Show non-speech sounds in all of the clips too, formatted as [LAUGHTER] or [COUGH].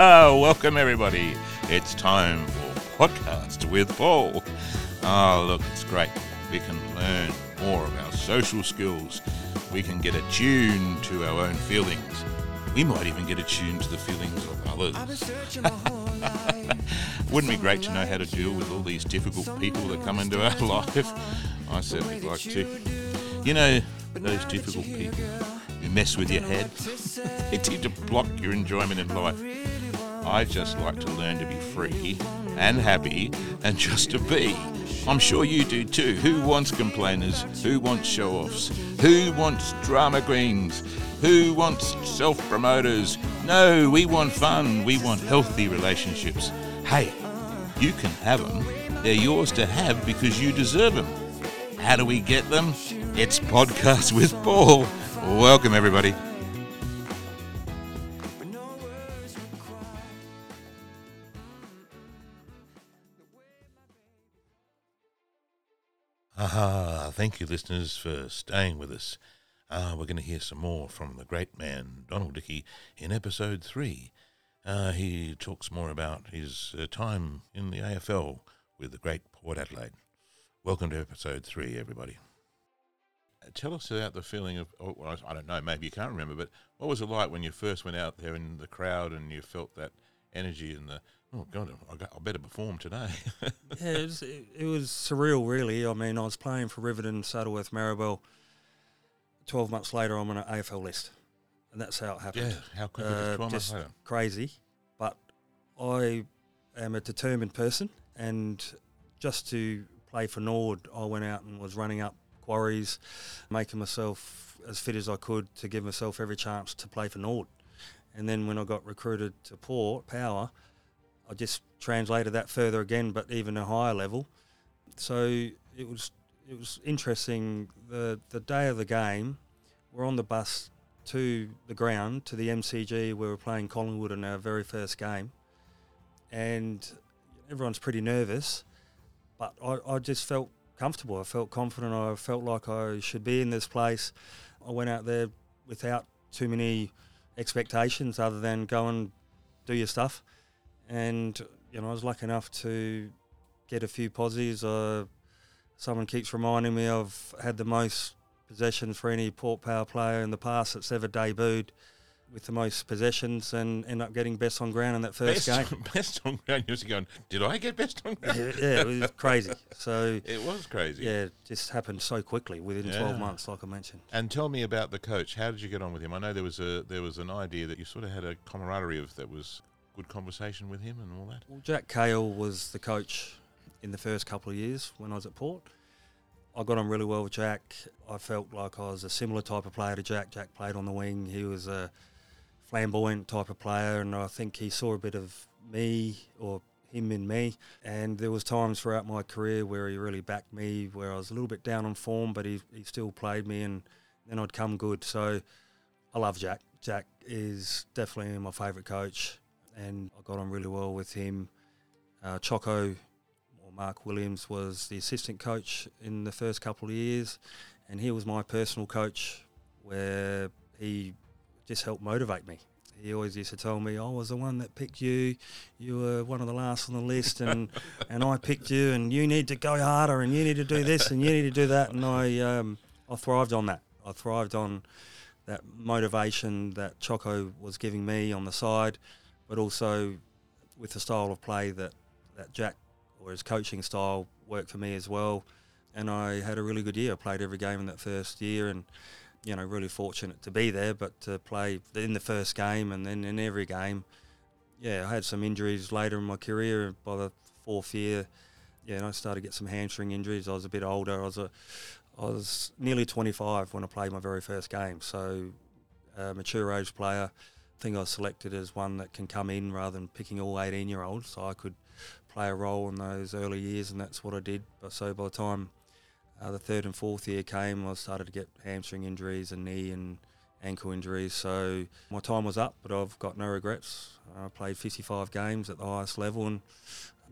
[LAUGHS] Welcome, everybody. It's time for Podcast with Paul. Oh, look, it's great. We can learn more of our social skills. We can get attuned to our own feelings. We might even get attuned to the feelings of others. [LAUGHS] Wouldn't it be great to know how to deal with all these difficult people that come into our [LAUGHS] life? I certainly like to. You know, those difficult people who mess with your head, they tend to block your enjoyment in life. I just like to learn to be free and happy and just to be. I'm sure you do too. Who wants complainers? Who wants show offs? Who wants drama queens? Who wants self promoters? No, we want fun. We want healthy relationships. Hey, you can have them. They're yours to have because you deserve them. How do we get them? It's Podcast with Paul. Welcome, everybody. Ah, thank you, listeners, for staying with us. Ah, we're going to hear some more from the great man, Donald Dickie, in episode three. Uh, he talks more about his uh, time in the AFL with the great Port Adelaide. Welcome to episode three, everybody. Uh, Tell us about the feeling of, oh, well, I don't know, maybe you can't remember, but what was it like when you first went out there in the crowd and you felt that energy and the, oh, God, I, got, I better perform today? [LAUGHS] yeah, it was, it, it was surreal, really. I mean, I was playing for Riverton, Saddleworth, Marrabel. 12 months later, I'm on an AFL list. And that's how it happened. yeah, how quick Uh, 12 months just later? crazy. But I am a determined person. And just to play for Nord, I went out and was running up quarries, making myself as fit as I could to give myself every chance to play for Nord. And then when I got recruited to Port Power, I just translated that further again, but even a higher level. So it was it was interesting. The the day of the game, we're on the bus to the ground to the MCG. We were playing Collingwood in our very first game, and everyone's pretty nervous, but I, I just felt comfortable. I felt confident. I felt like I should be in this place. I went out there without too many expectations, other than go and do your stuff, and you know I was lucky enough to get a few posies. Uh, someone keeps reminding me I've had the most possessions for any Port Power player in the past that's ever debuted with the most possessions and end up getting best on ground in that first best, game. [LAUGHS] best on ground. You're going, did I get best on ground? yeah, yeah, it was [LAUGHS] crazy. So It was crazy. yeah, it just happened so quickly within Yeah. 12 months, like I mentioned. And tell me about the coach. How did you get on with him? I know there was a there was an idea that you sort of had a camaraderie of that was good conversation with him and all that. Well, Jack Cahill was the coach in the first couple of years when I was at Port. I got on really well with Jack. I felt like I was a similar type of player to Jack. Jack played on the wing. He was a flamboyant type of player, and I think he saw a bit of me or him in me. And there was times throughout my career where he really backed me, where I was a little bit down on form, but he, he still played me, and then I'd come good. So I love Jack. Jack is definitely my favourite coach, and I got on really well with him. Uh, Choco or Mark Williams was the assistant coach in the first couple of years, and he was my personal coach, where he just helped motivate me. He always used to tell me, "I was the one that picked you. You were one of the last on the list, and [LAUGHS] and I picked you, and you need to go harder, and you need to do this, and you need to do that." And I um, I thrived on that. I thrived on that motivation that Choco was giving me on the side, but also with the style of play that, that Jack or his coaching style worked for me as well. And I had a really good year. I played every game in that first year and, you know, really fortunate to be there, but to play in the first game and then in every game. Yeah, I had some injuries later in my career. By the fourth year, yeah, and I started to get some hamstring injuries. I was a bit older. I was a, I was nearly 25 when I played my very first game. So, a mature age player. I think I selected as one that can come in rather than picking all 18 year olds. So I could play a role in those early years, and that's what I did. But so by the time uh, the third and fourth year came, I started to get hamstring injuries and knee and ankle injuries. So my time was up, but I've got no regrets. I played 55 games at the highest level, and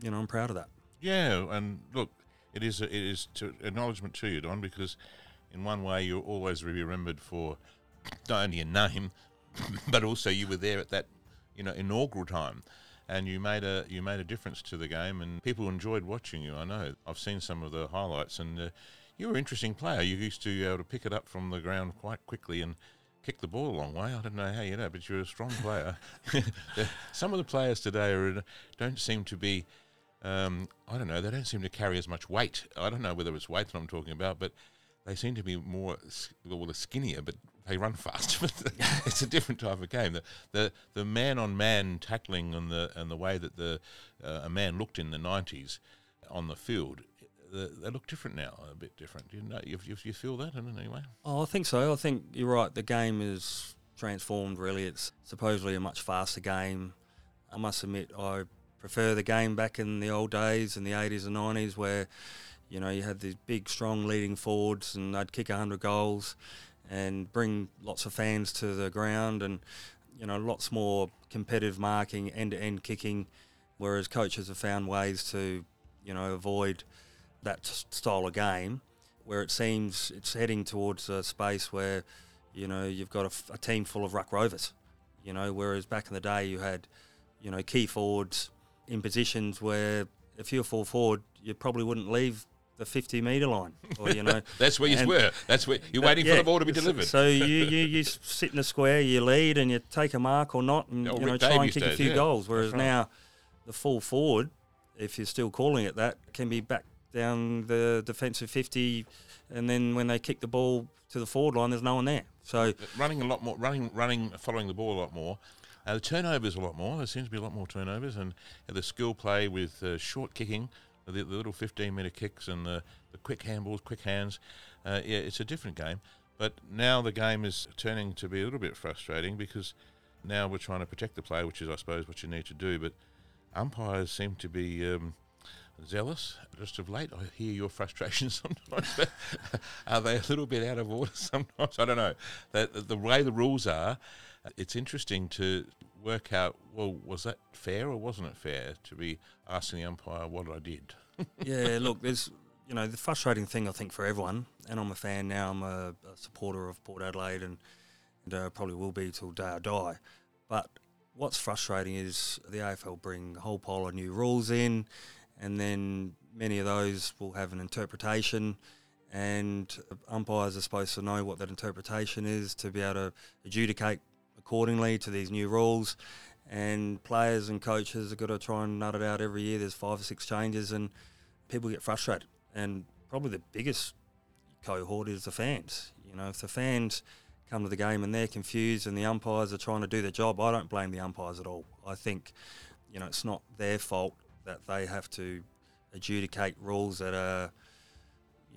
you know I'm proud of that. Yeah, and look, it is a, it is to acknowledgement to you, Don, because in one way you'll always be remembered for not only your name, [LAUGHS] but also you were there at that you know inaugural time, and you made a you made a difference to the game, and people enjoyed watching you. I know I've seen some of the highlights, and uh, you were an interesting player. You used to be able to pick it up from the ground quite quickly and kick the ball a long way. I don't know how you know, but you're a strong player. [LAUGHS] some of the players today are, don't seem to be. Um, I don't know. They don't seem to carry as much weight. I don't know whether it's weight that I'm talking about, but they seem to be more well, skinnier, but they run faster. [LAUGHS] But it's a different type of game. The the, the man on man tackling and the and the way that the uh, a man looked in the '90s on the field. The, they look different now, a bit different. Do you know? You, you, you feel that in any way? Oh, I think so. I think you're right. The game is transformed. Really, it's supposedly a much faster game. I must admit, I prefer the game back in the old days in the 80s and 90s where you know, you had these big, strong leading forwards, and they'd kick 100 goals and bring lots of fans to the ground, and you know, lots more competitive marking, end-to-end kicking. Whereas coaches have found ways to, you know, avoid that style of game, where it seems it's heading towards a space where, you know, you've got a, a team full of ruck rovers. You know, whereas back in the day you had, you know, key forwards in positions where if you're full forward, you probably wouldn't leave the 50 metre line. Or, you know, [LAUGHS] That's where you were. That's where you're waiting yeah, for the ball to be delivered. So you, you, you sit in the square, you lead, and you take a mark or not, and oh, you know try and kick days, a few yeah. goals. Whereas right. now, the full forward, if you're still calling it that, can be back down the defensive 50, and then when they kick the ball to the forward line, there's no one there. So running a lot more, running, running, following the ball a lot more. Uh, the turnovers a lot more. There seems to be a lot more turnovers, and uh, the skill play with uh, short kicking the, the little 15 metre kicks and the, the quick handballs, quick hands. Uh, yeah, it's a different game. But now the game is turning to be a little bit frustrating because now we're trying to protect the player, which is, I suppose, what you need to do. But umpires seem to be um, zealous just of late. I hear your frustrations [LAUGHS] sometimes. [LAUGHS] are they a little bit out of order [LAUGHS] sometimes? I don't know. The, the way the rules are, it's interesting to work out well, was that fair or wasn't it fair to be asking the umpire what I did? [LAUGHS] yeah, look, there's you know the frustrating thing I think for everyone, and I'm a fan now. I'm a, a supporter of Port Adelaide, and, and uh, probably will be till day I die. But what's frustrating is the AFL bring a whole pile of new rules in, and then many of those will have an interpretation. And umpires are supposed to know what that interpretation is to be able to adjudicate accordingly to these new rules. And players and coaches have got to try and nut it out every year. There's five or six changes, and people get frustrated. And probably the biggest cohort is the fans. You know, if the fans come to the game and they're confused and the umpires are trying to do their job, I don't blame the umpires at all. I think, you know, it's not their fault that they have to adjudicate rules that are,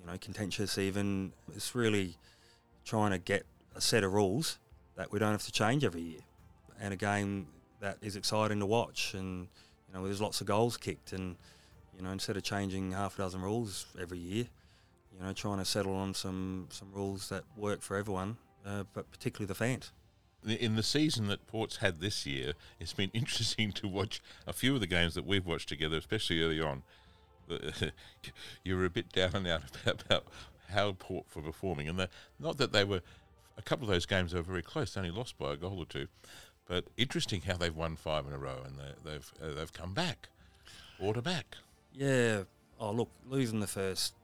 you know, contentious even. It's really trying to get a set of rules that we don't have to change every year, and a game that is exciting to watch. And you know, there's lots of goals kicked, and you know, instead of changing half a dozen rules every year, you know, trying to settle on some some rules that work for everyone, uh, but particularly the fans. In the season that Port's had this year, it's been [LAUGHS] interesting to watch a few of the games that we've watched together, especially early on. [LAUGHS] you were a bit down and out [LAUGHS] about, about how Port were performing, and the, not that they were a couple of those games are very close. They only lost by a goal or two, but interesting how they've won five in a row and they, have uh, they've come back, order back. Yeah. Oh, look, losing the first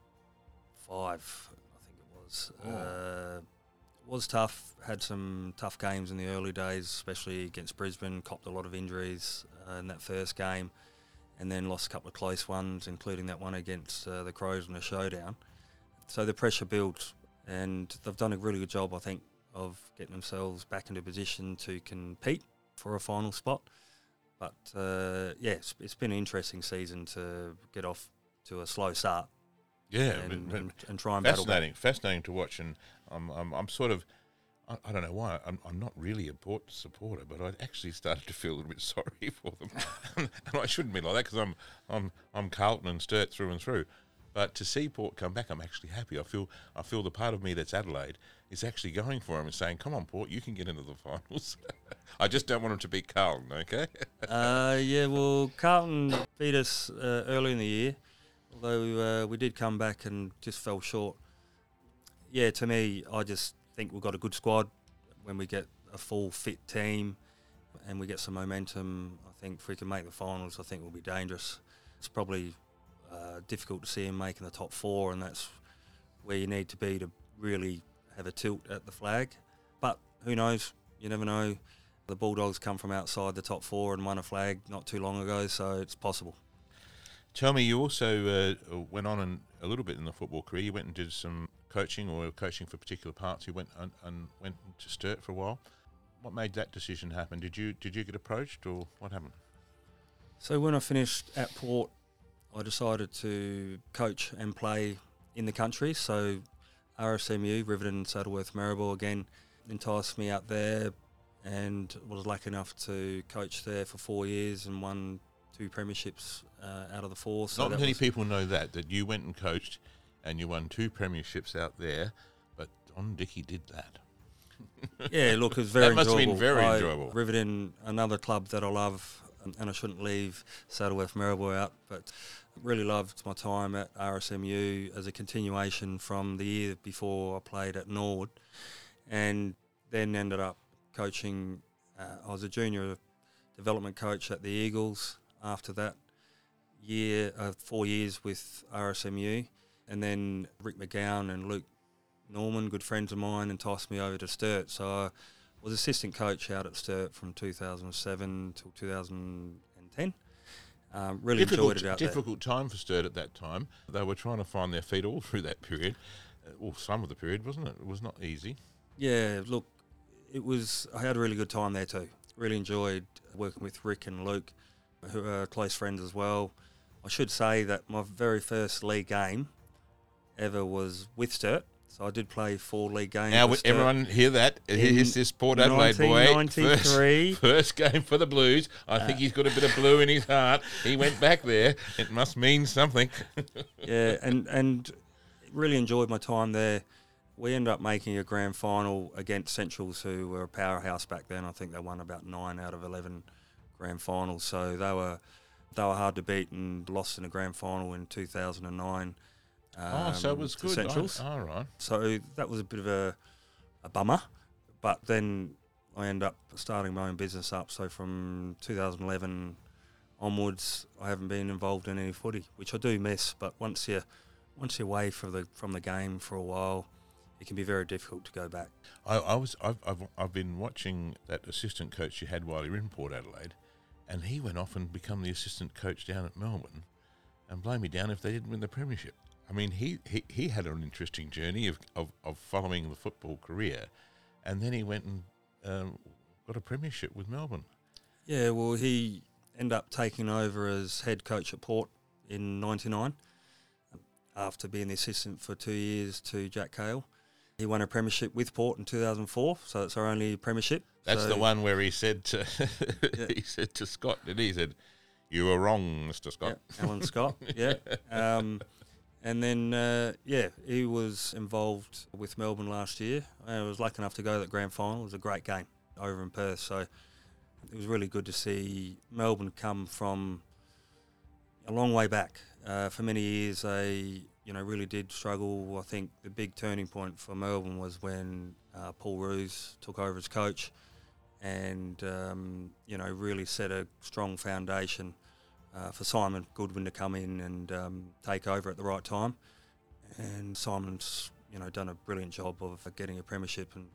five, I think it was, oh. uh, was tough. Had some tough games in the early days, especially against Brisbane. Copped a lot of injuries uh, in that first game, and then lost a couple of close ones, including that one against uh, the Crows in a showdown. So the pressure built and they've done a really good job, I think, of getting themselves back into a position to compete for a final spot. But uh, yeah, it's, it's been an interesting season to get off to a slow start. Yeah, and, and, and try and fascinating, fascinating to watch. And I'm, I'm, I'm sort of, I, I, don't know why, I'm, I'm not really a Port supporter, but I actually started to feel a little bit [LAUGHS] sorry for them. [LAUGHS] and I shouldn't be like that because I'm, I'm, I'm Carlton and Sturt through and through. But to see Port come back, I'm actually happy. I feel I feel the part of me that's Adelaide is actually going for him and saying, "Come on, Port, you can get into the finals." [LAUGHS] I just don't want him to beat Carlton. Okay. [LAUGHS] uh, yeah, well, Carlton beat us uh, early in the year, although uh, we did come back and just fell short. Yeah, to me, I just think we've got a good squad when we get a full fit team. and we get some momentum, I think if we can make the finals, I think we'll be dangerous. It's probably uh, difficult to see him making the top four, and that's where you need to be to really have a tilt at the flag. But who knows? You never know. The Bulldogs come from outside the top four and won a flag not too long ago, so it's possible. Tell me, you also uh, went on and a little bit in the football career. You went and did some coaching or coaching for particular parts. You went and, and went to Sturt for a while. What made that decision happen? Did you did you get approached or what happened? So when I finished at Port, I decided to coach and play in the country. So RSMU, Riverton, Saddleworth, Marrabel again enticed me out there and was lucky enough to coach there for four years and won two premierships uh, out of the four. So Not many people know that, that you went and coached and you won two premierships out there, but Don Dickie did that. [LAUGHS] yeah, look, it was very that must enjoyable. have been very I, enjoyable. Riverton, another club that I love, and I shouldn't leave Saddleworth Marrabel out, but really loved my time at RSMU as a continuation from the year before I played at Nord, and then ended up coaching. Uh, I was a junior development coach at the Eagles. After that year, uh, four years with RSMU, and then Rick McGowan and Luke Norman, good friends of mine, enticed me over to Sturt. So I was assistant coach out at Sturt from 2007 till 2010. Um, really difficult, enjoyed it out Difficult there. time for Sturt at that time. They were trying to find their feet all [LAUGHS] through that period, uh, or some of the period, wasn't it? It was not easy. Yeah, look, it was. I had a really good time there too. Really enjoyed working with Rick and Luke, who are close friends as well. I should say that my very first league game ever was with Sturt. So I did play four league games. Now, would everyone hear that? Here's this Port Adelaide boy. First, [LAUGHS] first, game for the Blues. I uh, think he's got a bit of blue in his heart. He went back there. It must mean something. [LAUGHS] yeah, and and really enjoyed my time there. We ended up making a grand final against Centrals, who were a powerhouse back then. I think they won about nine out of eleven grand finals. So they were they were hard to beat and lost in a grand final in 2009 oh, so it um, was good. Centrals. All right. So that was a bit of a, a bummer, but then I end up starting my own business up. So from 2011 onwards, I haven't been involved in any footy, which I do miss. But once you once you're away from the from the game for a while, it can be very difficult to go back. I, I was I've, I've, I've been watching that assistant coach you had while you were in Port Adelaide, and he went off and become the assistant coach down at Melbourne, and blame me down if they didn't win the premiership. I mean, he, he, he had an interesting journey of, of, of following the football career, and then he went and um, got a premiership with Melbourne. Yeah, well, he ended up taking over as head coach at Port in '99 after being the assistant for two years to Jack Cahill. He won a premiership with Port in 2004, so it's our only premiership. That's so the one where he said to yeah. [LAUGHS] he said to Scott, did he? he said, "You were wrong, Mister Scott." Yeah, Alan Scott. [LAUGHS] yeah. Um, and then, uh, yeah, he was involved with Melbourne last year. I was lucky enough to go to that grand final. It was a great game over in Perth. So it was really good to see Melbourne come from a long way back. Uh, for many years, they you know really did struggle. I think the big turning point for Melbourne was when uh, Paul Roos took over as coach, and um, you know really set a strong foundation uh, for Simon Goodwin to come in and um, take over at the right time. And Simon's, you know, done a brilliant job of getting a premiership. And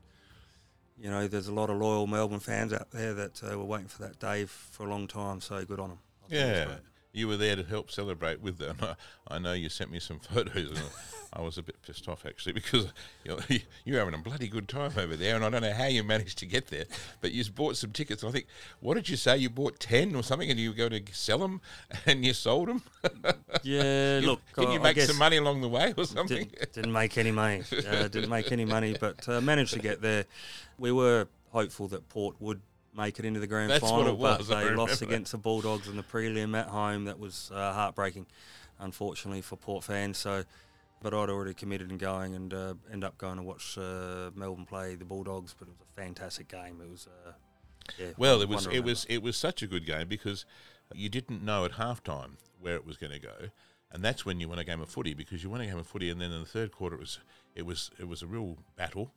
you know, there's a lot of loyal Melbourne fans out there that uh, were waiting for that day for a long time. So good on them. Yeah, you were there to help celebrate with them. [LAUGHS] I know you sent me some [LAUGHS] photos, and I was a bit pissed off actually because you know, [LAUGHS] you're having a bloody good time over there, and I don't know how you managed to get there, but you bought some tickets. I think, what did you say? You bought ten or something, and you were going to sell them, and you sold them. Yeah, look, can you make some money along the way or something? Didn't, make any money. Uh, didn't make any money, but uh, managed to get there. We were hopeful that Port would make it into the grand That's final, was, but they lost against the Bulldogs in the prelim at home. That was uh, heartbreaking, unfortunately for Port fans. So, but I'd already committed and going, and uh, end up going to watch uh, Melbourne play the Bulldogs. But it was a fantastic game. It was, uh, yeah. Well, it was it was it was such a good game because you didn't know at halftime where it was going to go. And that's when you won a game of footy because you won a game of footy, and then in the third quarter it was it was it was a real battle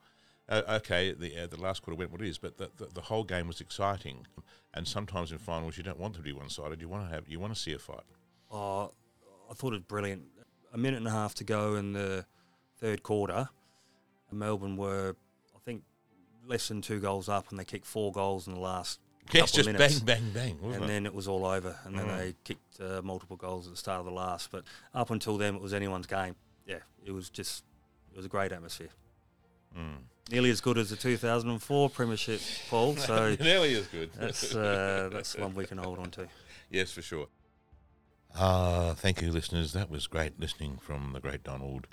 Uh, okay, the uh, the last quarter went what it is, but the, the, the whole game was exciting. And sometimes in finals, you don't want them to be one sided. You want to have you want to see a fight. Oh, I thought it was brilliant. A minute and a half to go in the third quarter. Melbourne were, I think, less than two goals up, and they kicked four goals in the last [LAUGHS] Yes, just minutes. bang, bang, bang. and it? then it was all over. And then Mm. they kicked uh, multiple goals at the start of the last. But up until then, it was anyone's game. Yeah, it was just, it was a great atmosphere. Mm. Nearly as good as the 2004 Premiership, Paul. So [LAUGHS] nearly as good. that's uh, that's one we can hold on to. Yes, for sure. Ah, thank you, listeners. That was great listening from the great Donald.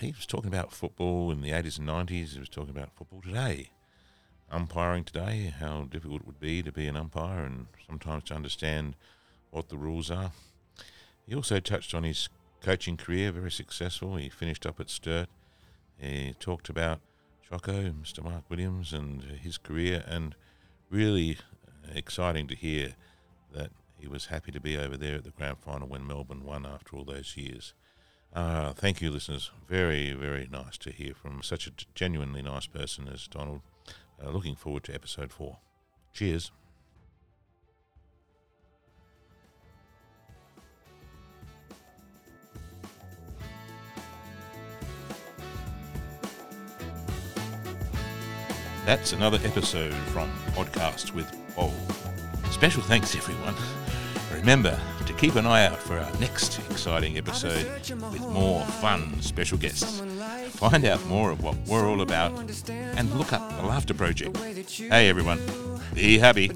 He was talking about football in the 80s and 90s. He was talking about football today. Umpiring today, how difficult it would be to be an umpire and sometimes to understand what the rules are. He also touched on his coaching career, very successful. He finished up at Sturt. He talked about Choco, Mr. Mark Williams, and his career, and really uh, exciting to hear that he was happy to be over there at the grand final when Melbourne won after all those years. Uh, thank you, listeners. Very, very nice to hear from such a genuinely nice person as Donald. Uh, looking forward to episode four. Cheers. That's another episode from Podcasts with Paul. Special thanks, everyone. Remember to keep an eye out for our next exciting episode with more fun special guests. Find out more of what we're all about and look up the Laughter Project. Hey, everyone, be happy.